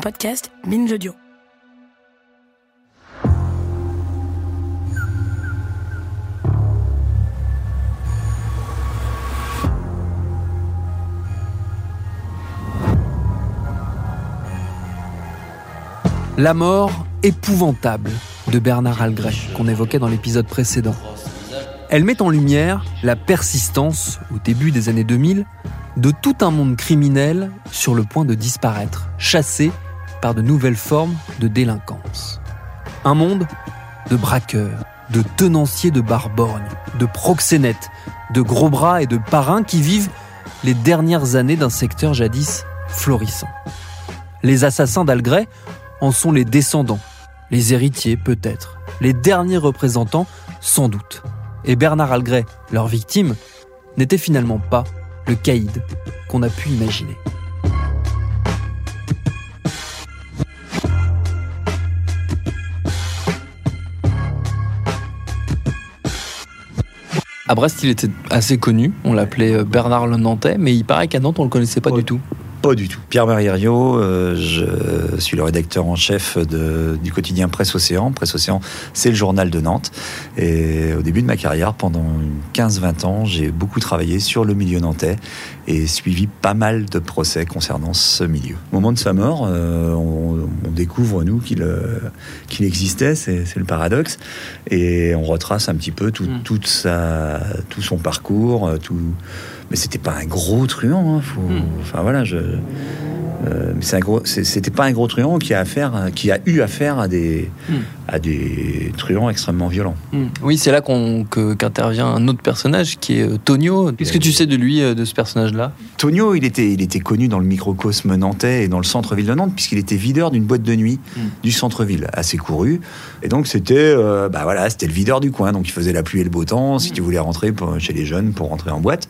Podcast Binge Audio. La mort épouvantable de Bernard Algret, qu'on évoquait dans l'épisode précédent. Elle met en lumière la persistance, au début des années 2000, de tout un monde criminel sur le point de disparaître, chassé par de nouvelles formes de délinquance. Un monde de braqueurs, de tenanciers de barborgne, de proxénètes, de gros bras et de parrains qui vivent les dernières années d'un secteur jadis florissant. Les assassins d'Algret en sont les descendants, les héritiers peut-être, les derniers représentants sans doute. Et Bernard Algret, leur victime, n'était finalement pas le caïd qu'on a pu imaginer. À Brest, il était assez connu. On l'appelait Bernard le Nantais, mais il paraît qu'à Nantes, on le connaissait pas du tout. Pas du tout. Pierre-Marie Herriot, euh, je suis le rédacteur en chef de, du quotidien Presse Océan. Presse Océan, c'est le journal de Nantes. Et au début de ma carrière, pendant 15-20 ans, j'ai beaucoup travaillé sur le milieu nantais et suivi pas mal de procès concernant ce milieu. Au moment de sa mort, euh, on, on, découvre, nous, qu'il euh, qu'il existait, c'est le paradoxe, et on retrace un petit peu tout, mm. toute sa, tout son parcours, tout mais c'était pas un gros truand. Hein, faut, mmh. Enfin voilà, je. Euh, c'était pas un gros truand qui a affaire, qui a eu affaire à des, mmh. à des truands extrêmement violents. Mmh. Oui, c'est là qu'intervient un autre personnage qui est euh, Tonio. Qu'est-ce que tu sais de lui, euh, de ce personnage-là? Tonio, il était, il était connu dans le microcosme nantais et dans le centre-ville de Nantes, puisqu'il était videur d'une boîte de nuit du centre-ville, assez couru. Et donc c'était, euh, bah voilà, c'était le videur du coin, donc il faisait la pluie et le beau temps. Si tu voulais rentrer pour, chez les jeunes pour rentrer en boîte.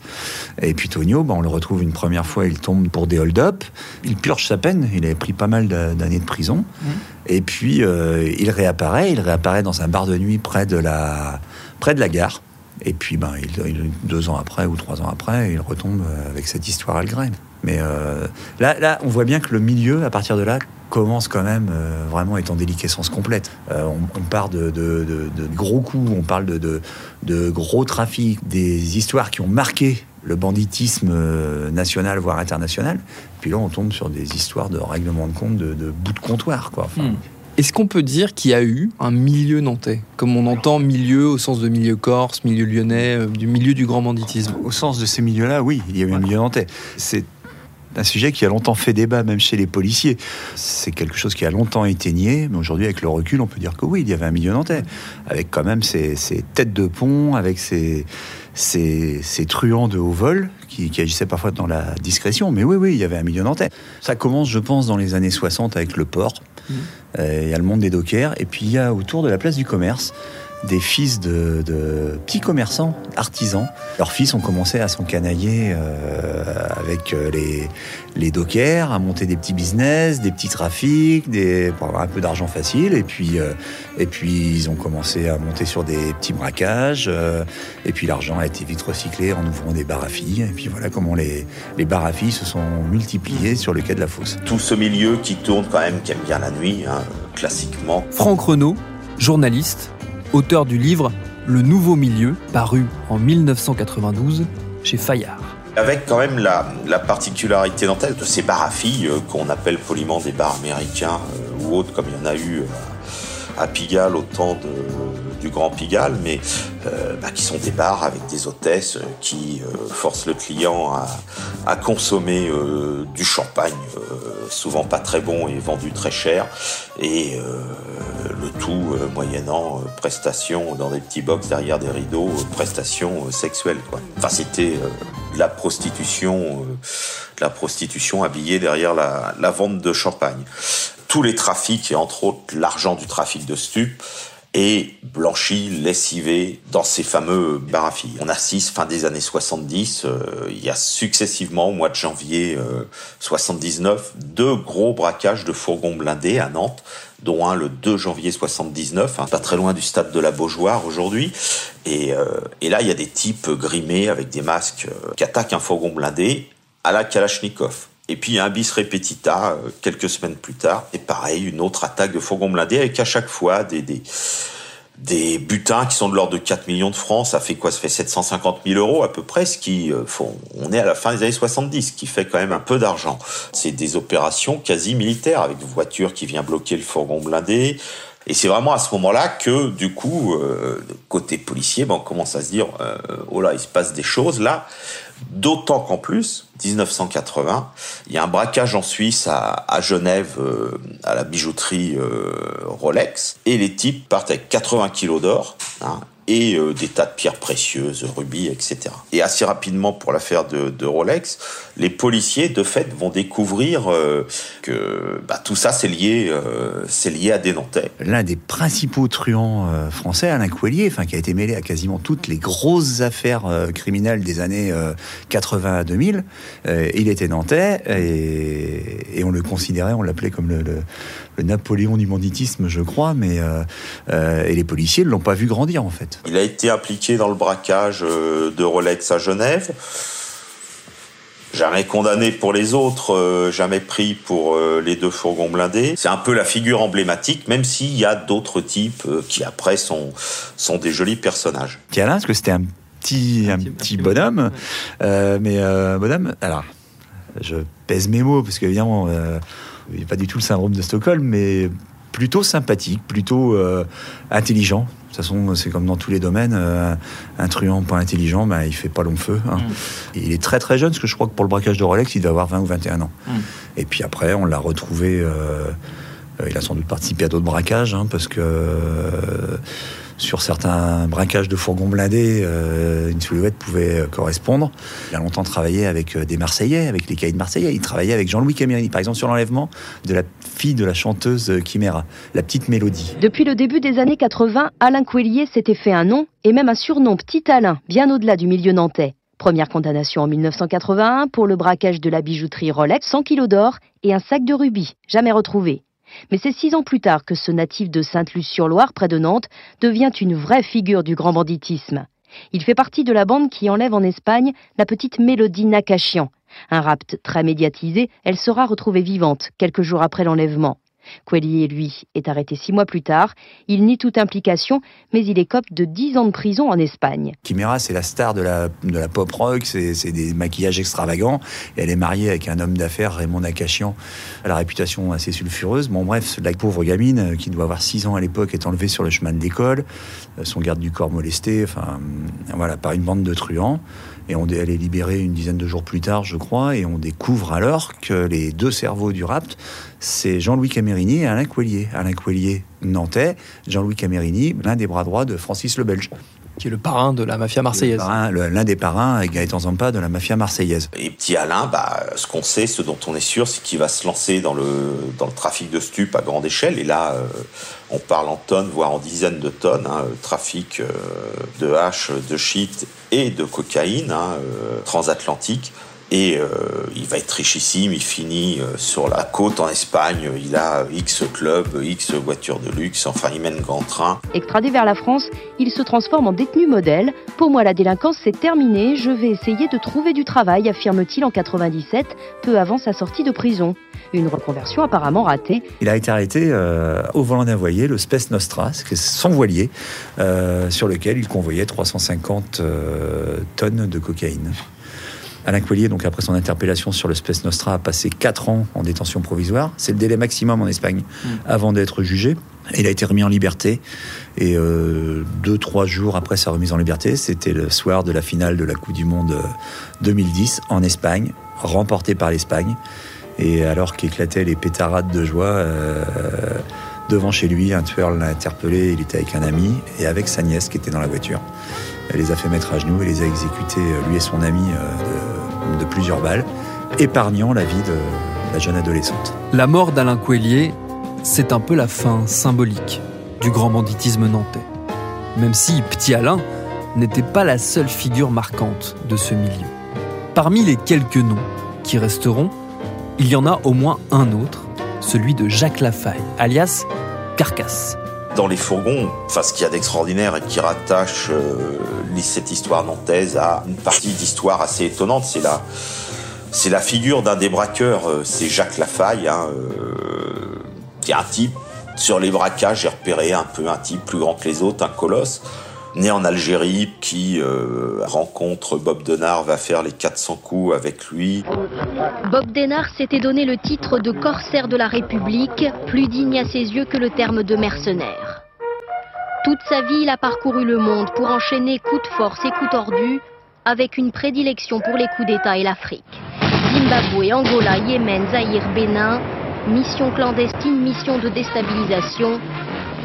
Et puis Tonio, bah, on le retrouve une première fois, il tombe pour des hold-up. Il purge sa peine, il avait pris pas mal d'années de prison. Mmh. Et puis euh, il réapparaît, il réapparaît dans un bar de nuit près de la, près de la gare. Et puis, ben, il, deux ans après ou trois ans après, il retombe avec cette histoire Algren. Mais euh, là, là, on voit bien que le milieu, à partir de là, commence quand même euh, vraiment à en déliquescence complète. Euh, on, on, part de, de, de, de, gros coups, on parle de, gros trafics, des histoires qui ont marqué le banditisme national, voire international. Puis là, on tombe sur des histoires de règlement de compte, de, bout de comptoir. Quoi. Enfin, hmm. Est-ce qu'on peut dire qu'il y a eu un milieu nantais Comme on entend milieu au sens de milieu corse, milieu lyonnais, euh, du milieu du grand banditisme? Au sens de ces milieux-là, oui, il y a eu un milieu nantais. C'est un sujet qui a longtemps fait débat, même chez les policiers. C'est quelque chose qui a longtemps été nié, mais aujourd'hui, avec le recul, on peut dire que oui, il y avait un milieu nantais, avec quand même ces, ces têtes de pont, avec ces, ces, ces truands de haut vol qui, qui, agissaient parfois dans la discrétion. Mais oui, oui, il y avait un milieu nantais. Ça commence, je pense, dans les années 60 avec le port. Mmh. Euh, il y a le monde des dockers, et puis il y a autour de la place du commerce des fils de, de, petits commerçants, artisans. Leurs fils ont commencé à s'encanailler euh, avec euh, les, les dockers, à monter des petits business, des petits trafics, des, pour avoir un peu d'argent facile. Et puis, euh, et puis, ils ont commencé à monter sur des petits braquages. Euh, et puis, l'argent a été vite recyclé en ouvrant des bars à filles. Et puis, voilà comment les, les bars à filles se sont multipliés sur le quai de la Fosse. Tout ce milieu qui tourne quand même, qui aime bien la nuit, hein, classiquement. Franck Renaud, journaliste, auteur du livre Le Nouveau Milieu, paru en 1992 chez Fayard. Avec quand même la, la particularité nantaise de ces bars à filles euh, qu'on appelle poliment des bars américains euh, ou autres, comme il y en a eu euh, à Pigalle au temps du Grand Pigalle, mais bah, qui sont des bars avec des hôtesses qui forcent le client à, consommer du champagne, souvent pas très bon et vendu très cher, et le tout moyennant prestations dans des petits box derrière des rideaux, prestations sexuelles. Quoi. Enfin, c'était la prostitution, la prostitution habillée derrière la, la vente de champagne tous les trafics, et entre autres l'argent du trafic de stupes, est blanchi, lessivé dans ces fameux barafilles. On assiste fin des années 70, euh, il y a successivement au mois de janvier 79 euh, deux gros braquages de fourgons blindés à Nantes, dont un le 2 janvier 79, hein, pas très loin du stade de la Beaujoire aujourd'hui. Et, euh, et là, il y a des types grimés avec des masques qui attaquent un fourgon blindé à la Kalachnikov. Et puis un bis repetita euh, quelques semaines plus tard. Et pareil, une autre attaque de fourgon blindé avec à chaque fois des, butins qui sont de l'ordre de 4 millions de francs. Ça fait quoi? Ça fait 750 000 euros à peu près, qui, euh, font, on est à la fin des années 70, ce qui fait quand même un peu d'argent. C'est des opérations quasi militaires avec voiture qui vient bloquer le fourgon blindé. Et c'est vraiment à ce moment-là que, du coup, euh, côté policier, ben, on commence à se dire, oh là, il se passe des choses là. D'autant qu'en plus, 1980, il y a un braquage en Suisse à, Genève euh, à la bijouterie euh, Rolex et les types partent avec 80 kilos d'or hein, et euh, des tas de pierres précieuses, rubis, etc. Et assez rapidement, pour l'affaire de, Rolex, les policiers, de fait, vont découvrir euh, que bah, tout ça, c'est lié, euh, c'est lié à des Nantais. L'un des principaux truands français, Alain Couelier, enfin, qui a été mêlé à quasiment toutes les grosses affaires criminelles des années 80 à 2000, il était Nantais et, on le considérait, on l'appelait comme le, Napoléon du banditisme, je crois, mais et les policiers ne l'ont pas vu grandir en fait. Il a été impliqué dans le braquage euh, de Rolex à Genève. Jamais condamné pour les autres, jamais pris pour les deux fourgons blindés. C'est un peu la figure emblématique, même s'il y a d'autres types qui après sont, sont des jolis personnages. Tiens là, parce que c'était un petit, un, petit, bonhomme, mais bonhomme, alors, je pèse mes mots, parce qu'évidemment, il n'y a pas du tout le syndrome de Stockholm, mais plutôt sympathique, plutôt euh, intelligent. De toute façon, c'est comme dans tous les domaines, euh, un truand pas intelligent, ben, il fait pas long feu. Hein. Mm. il est très très jeune, parce que je crois que pour le braquage de Rolex, il doit avoir 20 ou 21 ans. Mm. Et puis après, on l'a retrouvé, euh, il a sans doute participé à d'autres braquages, hein, parce que sur certains braquages de fourgons blindés, euh, une silhouette pouvait euh, correspondre. Il a longtemps travaillé avec euh, des Marseillais, avec les de Marseillais. Il travaillait avec Jean-Louis Camerini, par exemple, sur l'enlèvement de la fille de la chanteuse Chimera, la petite Mélodie. Depuis le début des années 80, Alain Couelier s'était fait un nom et même un surnom Petit Alain, bien au-delà du milieu nantais. Première condamnation en 1981 pour le braquage de la bijouterie Rolex, 100 kilos d'or et un sac de rubis, jamais retrouvé. Mais c'est six ans plus tard que ce natif de Sainte-Luce-sur-Loire, près de Nantes, devient une vraie figure du grand banditisme. Il fait partie de la bande qui enlève en Espagne la petite Mélodie Nakachian. Un rapt très médiatisé, elle sera retrouvée vivante quelques jours après l'enlèvement. Quellier, lui, est arrêté six mois plus tard. Il nie toute implication, mais il écope de dix ans de prison en Espagne. Chimera, c'est la star de la, pop rock, c'est des maquillages extravagants. Elle est mariée avec un homme d'affaires, Raymond Nakachian, à la réputation assez sulfureuse. Bon, bref, la pauvre gamine, euh, qui doit avoir six ans à l'époque, est enlevée sur le chemin de l'école. Euh, son garde du corps molesté, enfin, voilà, par une bande de truands. Et on, elle est libérée une dizaine de jours plus tard, je crois, et on découvre alors que les deux cerveaux du rapt, c'est Jean-Louis Camerini et Alain Coellier. Alain Coellier, nantais, Jean-Louis Camerini, l'un des bras droits de Francis le Belge qui est le parrain de la mafia marseillaise. L'un des parrains, Gaëtan Zampa, de la mafia marseillaise. Et petit Alain, bah, ce qu'on sait, ce dont on est sûr, c'est qu'il va se lancer dans le, dans le trafic de stupes à grande échelle. Et là, euh, on parle en tonnes, voire en dizaines de tonnes. Hein, trafic euh, de hache, de shit et de cocaïne hein, euh, transatlantique. Et euh, il va être richissime, il finit euh, sur la côte en Espagne, il a X clubs, X voitures de luxe, enfin il mène grand train. Extradé vers la France, il se transforme en détenu modèle. Pour moi la délinquance c'est terminé, je vais essayer de trouver du travail, affirme-t-il en 97, peu avant sa sortie de prison. Une reconversion apparemment ratée. Il a été arrêté euh, au volant d'un voilier, le Spes Nostra, c'est son voilier, sur lequel il convoyait 350 tonnes de cocaïne. Alain Coelier, donc après son interpellation sur le Space Nostra, a passé 4 ans en détention provisoire. C'est le délai maximum en Espagne mm. avant d'être jugé. Il a été remis en liberté et euh, deux, trois jours après sa remise en liberté, c'était le soir de la finale de la Coupe du Monde 2010 en Espagne, remportée par l'Espagne. Et alors qu'éclataient les pétarades de joie, euh, devant chez lui, un tueur l'a interpellé, il était avec un ami et avec sa nièce qui était dans la voiture. Elle les a fait mettre à genoux et les a exécutés, euh, lui et son ami, euh, de, de plusieurs balles, épargnant la vie de la jeune adolescente. La mort d'Alain Coellier, c'est un peu la fin symbolique du grand banditisme nantais. Même si Petit Alain n'était pas la seule figure marquante de ce milieu. Parmi les quelques noms qui resteront, il y en a au moins un autre, celui de Jacques Lafaille, alias Carcasse. Dans les fourgons, enfin, ce qu'il y a d'extraordinaire et qui rattache euh, cette histoire nantaise à une partie d'histoire assez étonnante, c'est la, c'est la figure d'un des braqueurs, euh, c'est Jacques Lafaille, hein, euh, qui est un type sur les braquages, j'ai repéré un peu un type plus grand que les autres, un colosse né en Algérie, qui euh, rencontre Bob Denard, va faire les 400 coups avec lui. Bob Denard s'était donné le titre de corsaire de la République, plus digne à ses yeux que le terme de mercenaire. Toute sa vie, il a parcouru le monde pour enchaîner coups de force et coups tordus, avec une prédilection pour les coups d'État et l'Afrique. Zimbabwe, Angola, Yémen, Zaïre, Bénin, mission clandestine, mission de déstabilisation,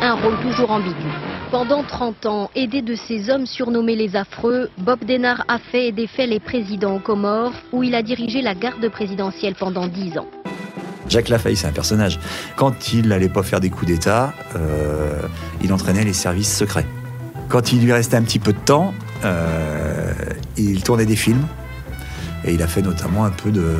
un rôle toujours ambigu. Pendant 30 ans, aidé de ces hommes surnommés les affreux, Bob Denard a fait et défait les présidents aux Comores, où il a dirigé la garde présidentielle pendant 10 ans. Jacques Lafaye, c'est un personnage. Quand il n'allait pas faire des coups d'État, euh, il entraînait les services secrets. Quand il lui restait un petit peu de temps, euh, il tournait des films. Et il a fait notamment un peu de,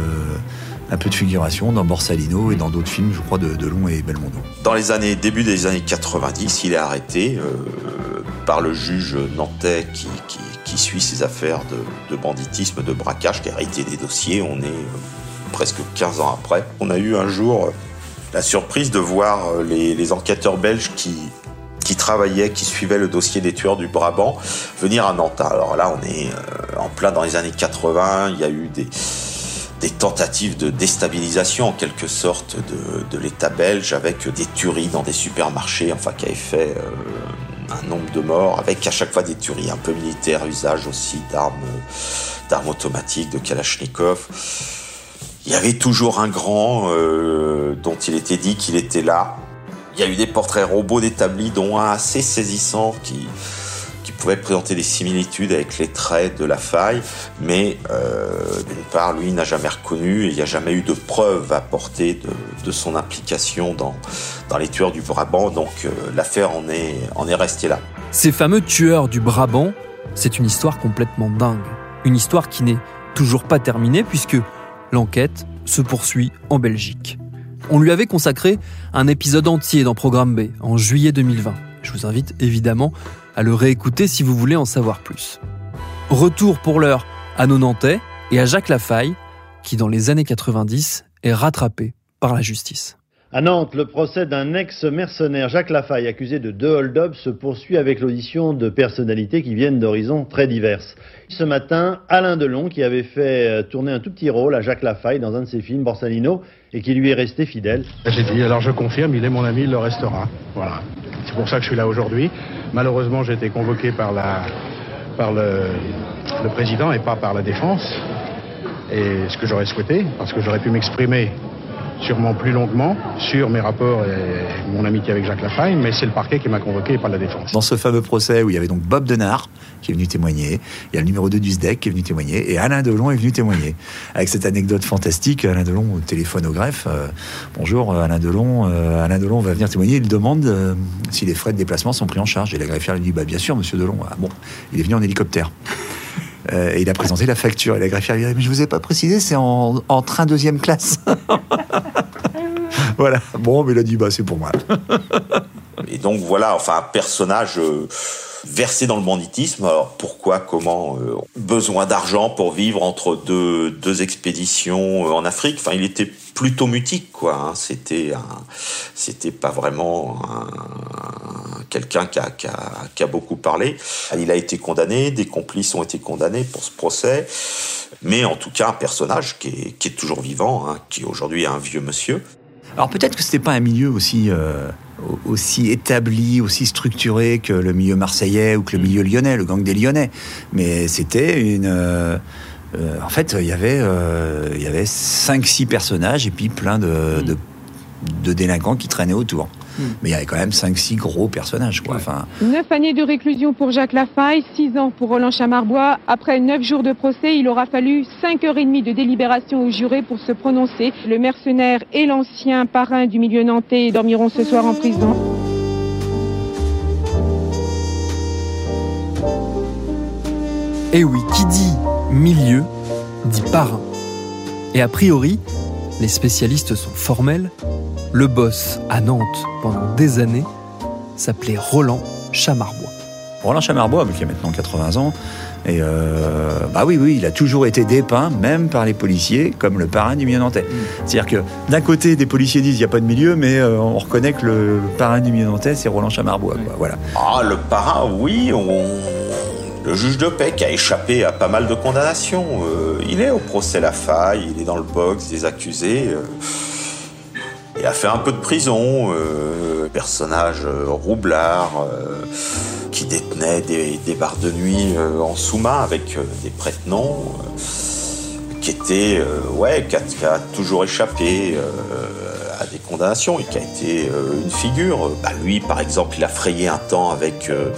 un peu de figuration dans Borsalino et dans d'autres films, je crois, de, de Long et Belmondo. Dans les années, début des années 90, il est arrêté euh, par le juge nantais qui, suit ses affaires de, banditisme, de braquage, qui a arrêté des dossiers. On est euh, presque 15 ans après. On a eu un jour euh, la surprise de voir les, enquêteurs belges qui, qui travaillaient, qui suivaient le dossier des tueurs du Brabant, venir à Nantes. Alors là, on est en plein dans les années 80, il y a eu des, des tentatives de déstabilisation en quelque sorte de, l'État belge avec des tueries dans des supermarchés, enfin qui avaient fait euh, un nombre de morts, avec à chaque fois des tueries un peu militaires, usage aussi d'armes, d'armes automatiques, de Kalachnikov. Il y avait toujours un grand euh, dont il était dit qu'il était là. Il y a eu des portraits robots d'établis, dont un assez saisissant qui, pouvait présenter des similitudes avec les traits de la faille, mais euh, d'une part, lui n'a jamais reconnu et il n'y a jamais eu de preuves apportées de, de son implication dans, dans les tueurs du Brabant, donc euh, l'affaire en est, en est restée là. Ces fameux tueurs du Brabant, c'est une histoire complètement dingue. Une histoire qui n'est toujours pas terminée puisque l'enquête se poursuit en Belgique. On lui avait consacré un épisode entier dans Programme B en juillet 2020. Je vous invite évidemment à le réécouter si vous voulez en savoir plus. Retour pour l'heure à nos Nantais et à Jacques Lafaille, qui dans les années 90 est rattrapé par la justice. À Nantes, le procès d'un ex-mercenaire, Jacques Lafaille, accusé de deux hold-up, se poursuit avec l'audition de personnalités qui viennent d'horizons très diverses. Ce matin, Alain Delon, qui avait fait euh, tourner un tout petit rôle à Jacques Lafaille dans un de ses films, Borsalino, et qui lui est resté fidèle. J'ai dit, alors je confirme, il est mon ami, il le restera. Voilà. C'est pour ça que je suis là aujourd'hui. Malheureusement, j'ai été convoqué par, le, le président et pas par la défense. Et ce que j'aurais souhaité, parce que j'aurais pu m'exprimer sûrement plus longuement sur mes rapports et mon amitié avec Jacques Lafaille, mais c'est le parquet qui m'a convoqué et pas la défense. Dans ce fameux procès où il y avait donc Bob Denard qui est venu témoigner, il y a le numéro 2 du SDEC qui est venu témoigner, et Alain Delon est venu témoigner. Avec cette anecdote fantastique, Alain Delon téléphone au greffe. Euh, bonjour euh, Alain Delon, euh, Alain Delon va venir témoigner, il demande si les frais de déplacement sont pris en charge. Et la greffière lui dit, bah bien sûr monsieur Delon, ah, bon, il est venu en hélicoptère. Euh, et il a présenté la facture. Et la greffière lui a dit, mais je vous ai pas précisé, c'est en, train deuxième classe. voilà. Bon, mais il a dit, bah, c'est pour moi. Et donc voilà, enfin, un personnage euh, versé dans le banditisme. Alors pourquoi, comment euh, Besoin d'argent pour vivre entre deux, deux expéditions euh, en Afrique? Enfin, il était plutôt mutique, quoi. Hein. C'était c'était pas vraiment un, quelqu'un qui a, qui, a, qui a, beaucoup parlé. Il a été condamné, des complices ont été condamnés pour ce procès, mais en tout cas un personnage qui est, qui est toujours vivant, hein, qui aujourd'hui est un vieux monsieur. Alors peut-être que c'était pas un milieu aussi euh, aussi établi, aussi structuré que le milieu marseillais ou que le milieu lyonnais, le gang des Lyonnais, mais c'était une euh, euh, en fait, il y avait, euh, il y avait 5-6 personnages et puis plein de, de, de délinquants qui traînaient autour. Hmm. Mais il y avait quand même 5-6 gros personnages. Quoi. Enfin, 9 années de réclusion pour Jacques Lafaille, 6 ans pour Roland Chamarbois. Après 9 jours de procès, il aura fallu 5h30 de délibération aux jurés pour se prononcer. Le mercenaire et l'ancien parrain du milieu nantais dormiront ce soir en prison. Et oui, qui dit milieu dit parrain. Et a priori, les spécialistes sont formels, le boss à Nantes pendant des années s'appelait Roland Chamarbois. Roland Chamarbois, qui a maintenant 80 ans, et euh, bah oui, oui, il a toujours été dépeint, même par les policiers, comme le parrain du milieu nantais. C'est-à-dire que d'un côté, des policiers disent il n'y a pas de milieu, mais euh, on reconnaît que le parrain du milieu nantais, c'est Roland Chamarbois. Quoi, voilà. Ah, le parrain, oui, on... le juge de paix qui a échappé à pas mal de condamnations. Euh, il est au procès Lafaille, il est dans le box des accusés. Il a fait un peu de prison, euh, personnage euh, roublard euh, qui détenait des, des bars de nuit en sous-main avec des prête-noms, euh, ouais, qui a, qui a toujours échappé euh, à des condamnations et qui a été euh, une figure. Bah, lui, par exemple, il a frayé un temps avec euh,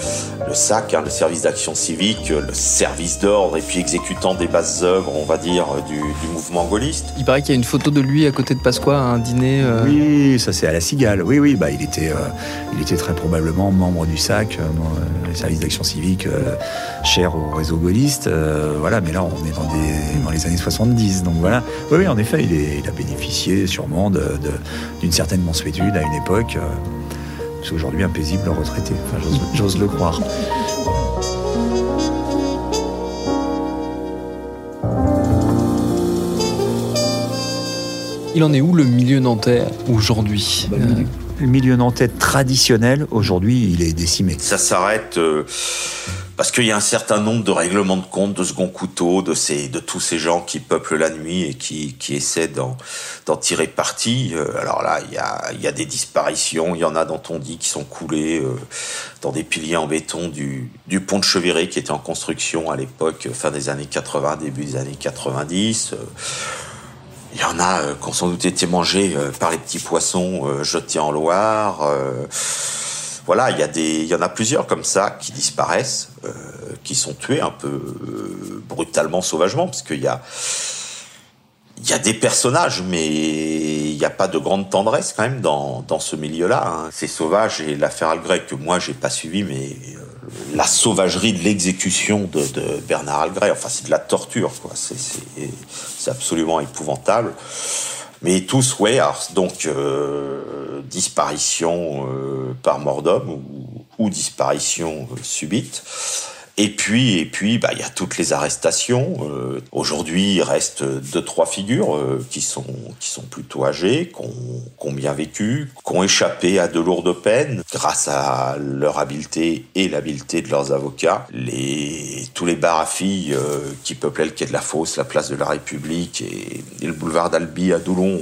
le SAC, hein, le service d'action civique, euh, le service d'ordre et puis exécutant des bases œuvres, on va dire, du, du mouvement gaulliste. Il paraît qu'il y a une photo de lui à côté de Pasqua à un dîner. euh, Oui, ça c'est à la Cigale. Oui, oui, bah il était, euh, il était très probablement membre du SAC, euh, le service d'action civique euh, cher au réseau gaulliste. euh, voilà, mais là on est dans, des, dans les années 70, donc voilà. Oui, oui, en effet, il, est, il a bénéficié sûrement de- de- d'une certaine mansuétude à une époque. euh, c'est aujourd'hui un paisible retraité. Enfin, j'ose- j'ose le croire. Il en est où le milieu nantais aujourd'hui? Bah, Euh, Le milieu nantais traditionnel, aujourd'hui, il est décimé. Ça s'arrête euh, parce qu'il y a un certain nombre de règlements de compte, de second couteau, de, ces, de tous ces gens qui peuplent la nuit et qui, qui essaient d'en, tirer parti. Euh, alors là, il y a, y a des disparitions, il y en a dont on dit qui sont coulés euh, dans des piliers en béton du, du pont de Cheviré qui était en construction à l'époque, fin des années 80, début des années 90. Euh, il y en a euh, qui ont sans doute été mangés euh, par les petits poissons euh, jetés en Loire. euh, voilà, il y, a des, il y en a plusieurs comme ça qui disparaissent, euh, qui sont tués un peu euh, brutalement, sauvagement, parce qu'il y a, y a des personnages, mais il n'y a pas de grande tendresse quand même dans, dans ce milieu-là. hein. C'est sauvage et l'affaire Algret que moi j'ai pas suivi, mais euh, la sauvagerie de l'exécution de, Bernard Algret, enfin c'est de la torture, quoi. C'est, absolument épouvantable. Mais tous, ouais, donc disparition par mort d'homme ou, ou disparition euh, subite. Et puis, et puis, bah, il y a toutes les arrestations. Euh, Aujourd'hui, il reste deux, trois figures euh, qui sont qui sont plutôt âgées, qui ont, bien vécu, qui ont échappé à de lourdes peines grâce à leur habileté et l'habileté de leurs avocats. Les tous les bars à filles euh, qui peuplaient le quai de la Fosse, la place de la République et, le boulevard d'Albi à Doulon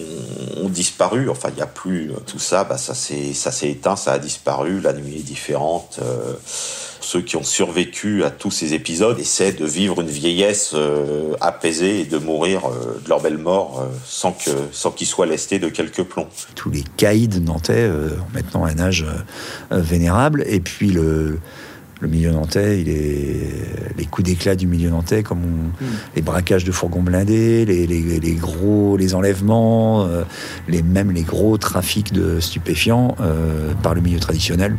ont, disparu. Enfin, il n'y a plus euh, tout ça. Bah, ça s'est ça s'est éteint, ça a disparu. La nuit est différente. Ceux qui ont survécu à tous ces épisodes essaient de vivre une vieillesse euh, apaisée et de mourir euh, de leur belle mort euh, sans que sans qu'ils soient lestés de quelques plombs. tous les caïds nantais euh, ont maintenant un âge euh, vénérable. Et puis le, le milieu nantais, il est, les coups d'éclat du milieu nantais, comme on- les braquages de fourgons blindés, les, les- les gros, les enlèvements, euh, les, même les gros trafics de stupéfiants euh, par le milieu traditionnel.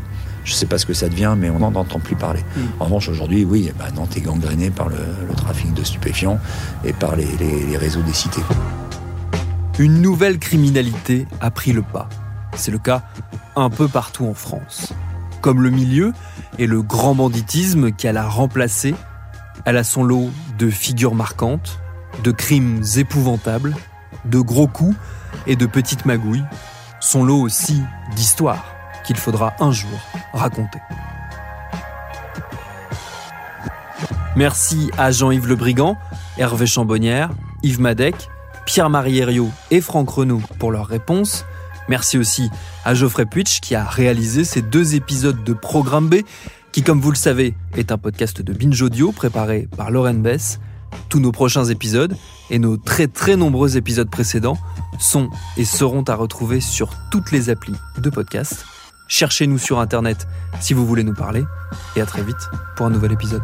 Je ne sais pas ce que ça devient, mais on n'en entend plus parler. En revanche, aujourd'hui, oui, bah, Nantes est gangréné par le, le trafic de stupéfiants et par les, les- les réseaux des cités. Une nouvelle criminalité a pris le pas. C'est le cas un peu partout en France. Comme le milieu et le grand banditisme qui l'a remplacé, elle a son lot de figures marquantes, de crimes épouvantables, de gros coups et de petites magouilles, son lot aussi d'histoires qu'il faudra un jour raconter. Merci à Jean-Yves Le Brigand, Hervé Chambonnière, Yves Madec, Pierre-Marie et Franck Renaud pour leurs réponses. Merci aussi à Geoffrey Puitch qui a réalisé ces deux épisodes de Programme B, qui, comme vous le savez, est un podcast de Binge Audio préparé par Lauren Bess. Tous nos prochains épisodes et nos très très nombreux épisodes précédents sont et seront à retrouver sur toutes les applis de podcast. Cherchez-nous sur Internet si vous voulez nous parler et à très vite pour un nouvel épisode.